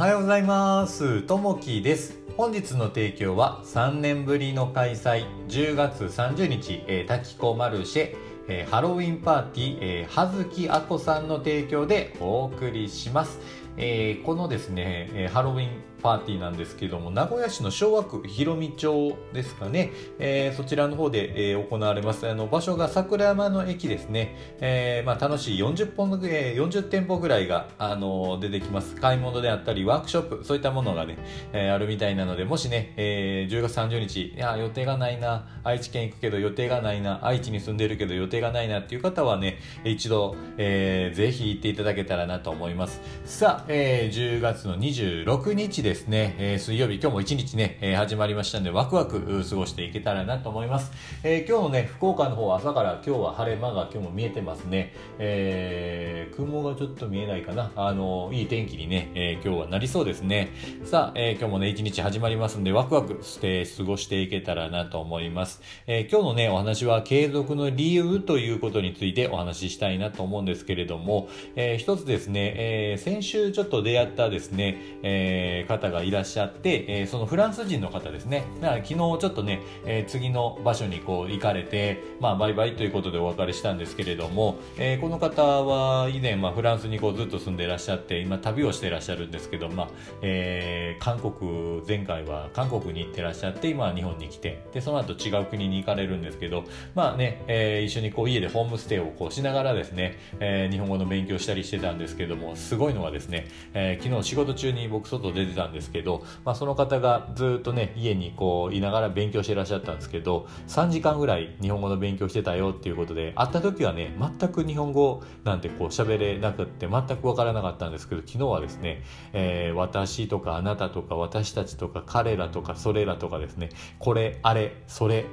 はようございます。ともきです。本日の提供は3年ぶりの開催。10月30日、えー、滝子マルシェ、えー、ハロウィンパーティー、えー、葉月あこさんの提供でお送りします、えー、このですね、えー、ハロウィンパーティーなんですけども、名古屋市の昭和区広見町ですかね、えー、そちらの方で、えー、行われます。あの、場所が桜山の駅ですね。えー、まあ、楽しい40本の、えー、40店舗ぐらいが、あの出てきます。買い物であったり、ワークショップ、そういったものがね、えー、あるみたいなので、もしね、えー、10月30日、いや、予定がないな、愛知県行くけど予定がないな、愛知に住んでるけど予定がないなっていう方はね、一度、えー、ぜひ行っていただけたらなと思います。さあ、えー、10月の26日ですですね、えー、水曜日、今日も一日ね、え、始まりましたんで、ワクワク過ごしていけたらなと思います。えー、今日のね、福岡の方は朝から今日は晴れ間が今日も見えてますね。えー、雲がちょっと見えないかな。あの、いい天気にね、え、今日はなりそうですね。さあ、え、今日もね、一日始まりますんで、ワクワクして過ごしていけたらなと思います。え、今日のね、お話は継続の理由ということについてお話ししたいなと思うんですけれども、えー、一つですね、え、先週ちょっと出会ったですね、えー、方がいらっしゃって、えー、そのフランス人の方ですね。だから昨日ちょっとね、えー、次の場所にこう行かれて、まあバイバイということでお別れしたんですけれども、えー、この方は以前、まあ、フランスにこうずっと住んでいらっしゃって、今旅をしていらっしゃるんですけど、まあ、えー、韓国、前回は韓国に行ってらっしゃって、今は日本に来て、で、その後違う国に行かれるんですけど、まあね、えー、一緒にこう家でホームステイをこうしながらですね、えー、日本語の勉強したりしてたんですけども、すごいのはですね、えー、昨日仕事中に僕外出てたんんですけど、まあ、その方がずっとね家にこういながら勉強してらっしゃったんですけど3時間ぐらい日本語の勉強してたよっていうことで会った時はね全く日本語なんてこう喋れなくって全く分からなかったんですけど昨日はですね、えー、私とかあなたとか私たちとか彼らとかそれらとかですねこれあれそれ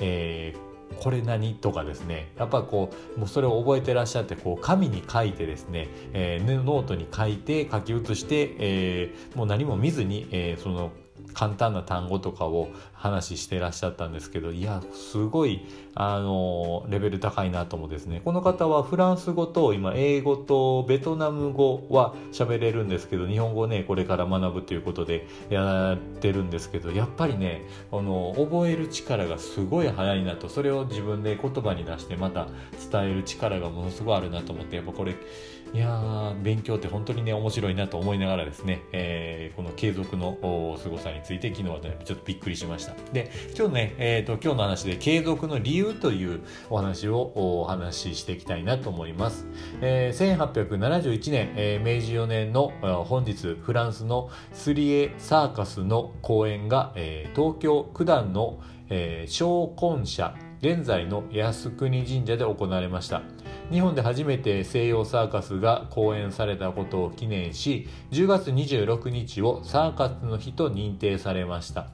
えーこれ何？とかですね。やっぱこうもうそれを覚えてらっしゃってこう紙に書いてですね、えー、ノートに書いて書き写して、えー、もう何も見ずに、えー、その簡単な単語とかを話してらっしゃったんですけどいやすごいあのレベル高いなと思ですね。この方はフランス語と今英語とベトナム語は喋れるんですけど日本語ねこれから学ぶということでやってるんですけどやっぱりねあの覚える力がすごい早いなとそれを自分で言葉に出してまた伝える力がものすごいあるなと思ってやっぱこれいやー勉強って本当にね面白いなと思いながらですね、えー、この継続の凄さについて昨日はねちょっとびっくりしました。で今日ね、えーと、今日の話で継続の理由というお話をお話ししていきたいなと思います、えー、1871年、えー、明治4年の本日フランスのスリエサーカスの公演が、えー、東京九段の、えー、小根社現在の靖国神社で行われました。日本で初めて西洋サーカスが公演されたことを記念し10月26日をサーカスの日と認定されました。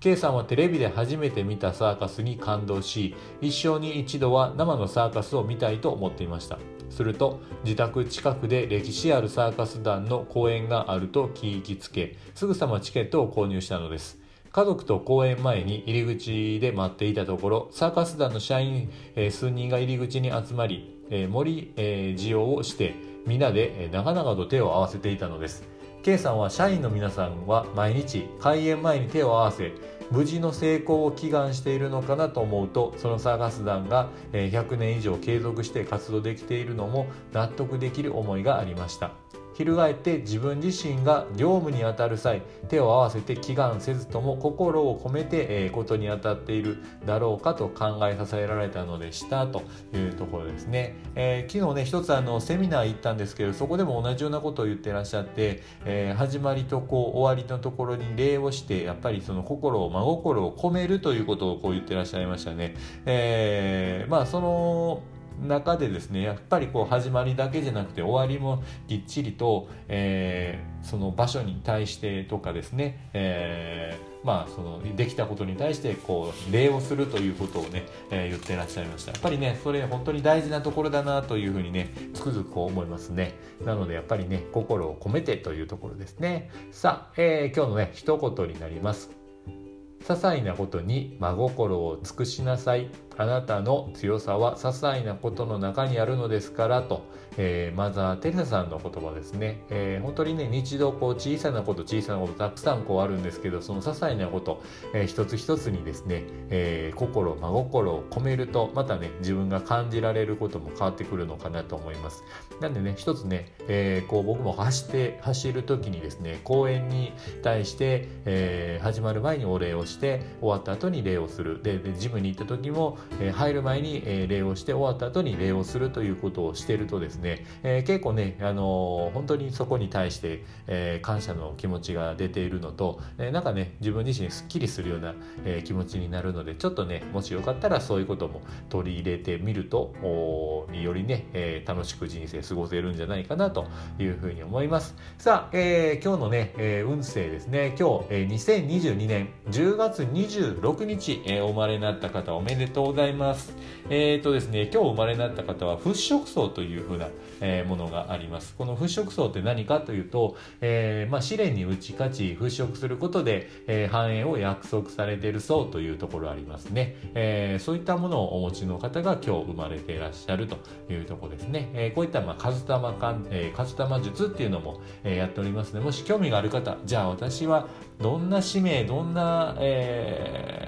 K さんはテレビで初めて見たサーカスに感動し一生に一度は生のサーカスを見たいと思っていました。すると自宅近くで歴史あるサーカス団の公演があると聞きつけすぐさまチケットを購入したのです。家族と公演前に入り口で待っていたところサーカス団の社員、数人が入り口に集まりえー、森、えー、需要をして皆で長々と手を合わせていたのです。K さんは社員の皆さんは毎日開演前に手を合わせ無事の成功を祈願しているのかなと思うとそのサーガス団が100年以上継続して活動できているのも納得できる思いがありました。翻って自分自身が業務に当たる際手を合わせて祈願せずとも心を込めて、えー、ことに当たっているだろうかと考えさせられたのでしたというところですね、えー、昨日ね一つあのセミナー行ったんですけどそこでも同じようなことを言ってらっしゃって、えー、始まりとこう終わりのところに礼をしてやっぱりその心を真心を込めるということをこう言ってらっしゃいましたね、えー、まあその中でですねやっぱりこう始まりだけじゃなくて終わりもきっちりと、えー、その場所に対してとかですね、えー、まあそのできたことに対してこう礼をするということをね、えー、言ってらっしゃいました。やっぱりねそれ本当に大事なところだなというふうにねつくづく思いますね。なのでやっぱりね心を込めてというところですね。さあ、え、今日のね一言になります。些細なことに真心を尽くしなさい。あなたの強さは些細なことの中にあるのですからと、えー、マザー・テレサさんの言葉ですね、えー、本当にね日常こう小さなこと小さなことたくさんこうあるんですけどその些細なこと、えー、一つ一つにですね、えー、心真心を込めるとまたね自分が感じられることも変わってくるのかなと思います。なんでね一つね、えー、こう僕も走って走る時にですね公園に対して、えー、始まる前にお礼をして終わった後に礼をする。ででジムに行った時もえ、入る前に、え、礼をして終わった後に礼をするということをしてるとですね、え、結構ね、あの本当にそこに対して、え感謝の気持ちが出ているのと、えなんかね自分自身すっきりするような、え気持ちになるのでちょっとねもしよかったらそういうことも取り入れてみるとよりね、え楽しく人生過ごせるんじゃないかなというふうに思います。さあ、え今日のね、え運勢ですね。今日、え2022年10月26日、えお生まれになった方おめでとうございます。えっ、ー、とですね、今日生まれになった方は払拭層というふうな、えー、ものがあります。この払拭層って何かというと、えー、まあ、試練に打ち勝ち、払拭することで、え繁栄を約束されている層というところありますね。えそういったものをお持ちの方が今日生まれていらっしゃるというとこですね。えこういった、まあ、数玉かん、え数玉術っていうのも、えやっておりますので、もし興味がある方、じゃあ私はどんな使命、どんな、えー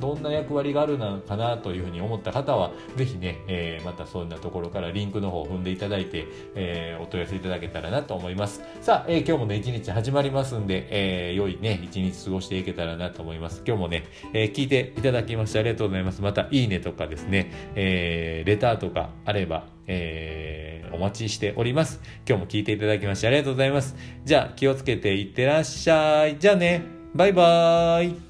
どんな役割があるのかなというふうに思った方は、ぜひね、えー、またそんなところからリンクの方を踏んでいただいて、えー、お問い合わせいただけたらなと思います。さあ、えー、今日もね、一日始まりますんで、えー、良いね、一日過ごしていけたらなと思います。今日もね、えー、聞いていただきましてありがとうございます。また、いいねとかですね、えー、レターとかあれば、えー、お待ちしております。今日も聞いていただきましてありがとうございます。じゃあ、気をつけていってらっしゃい。じゃあね、バイバーイ。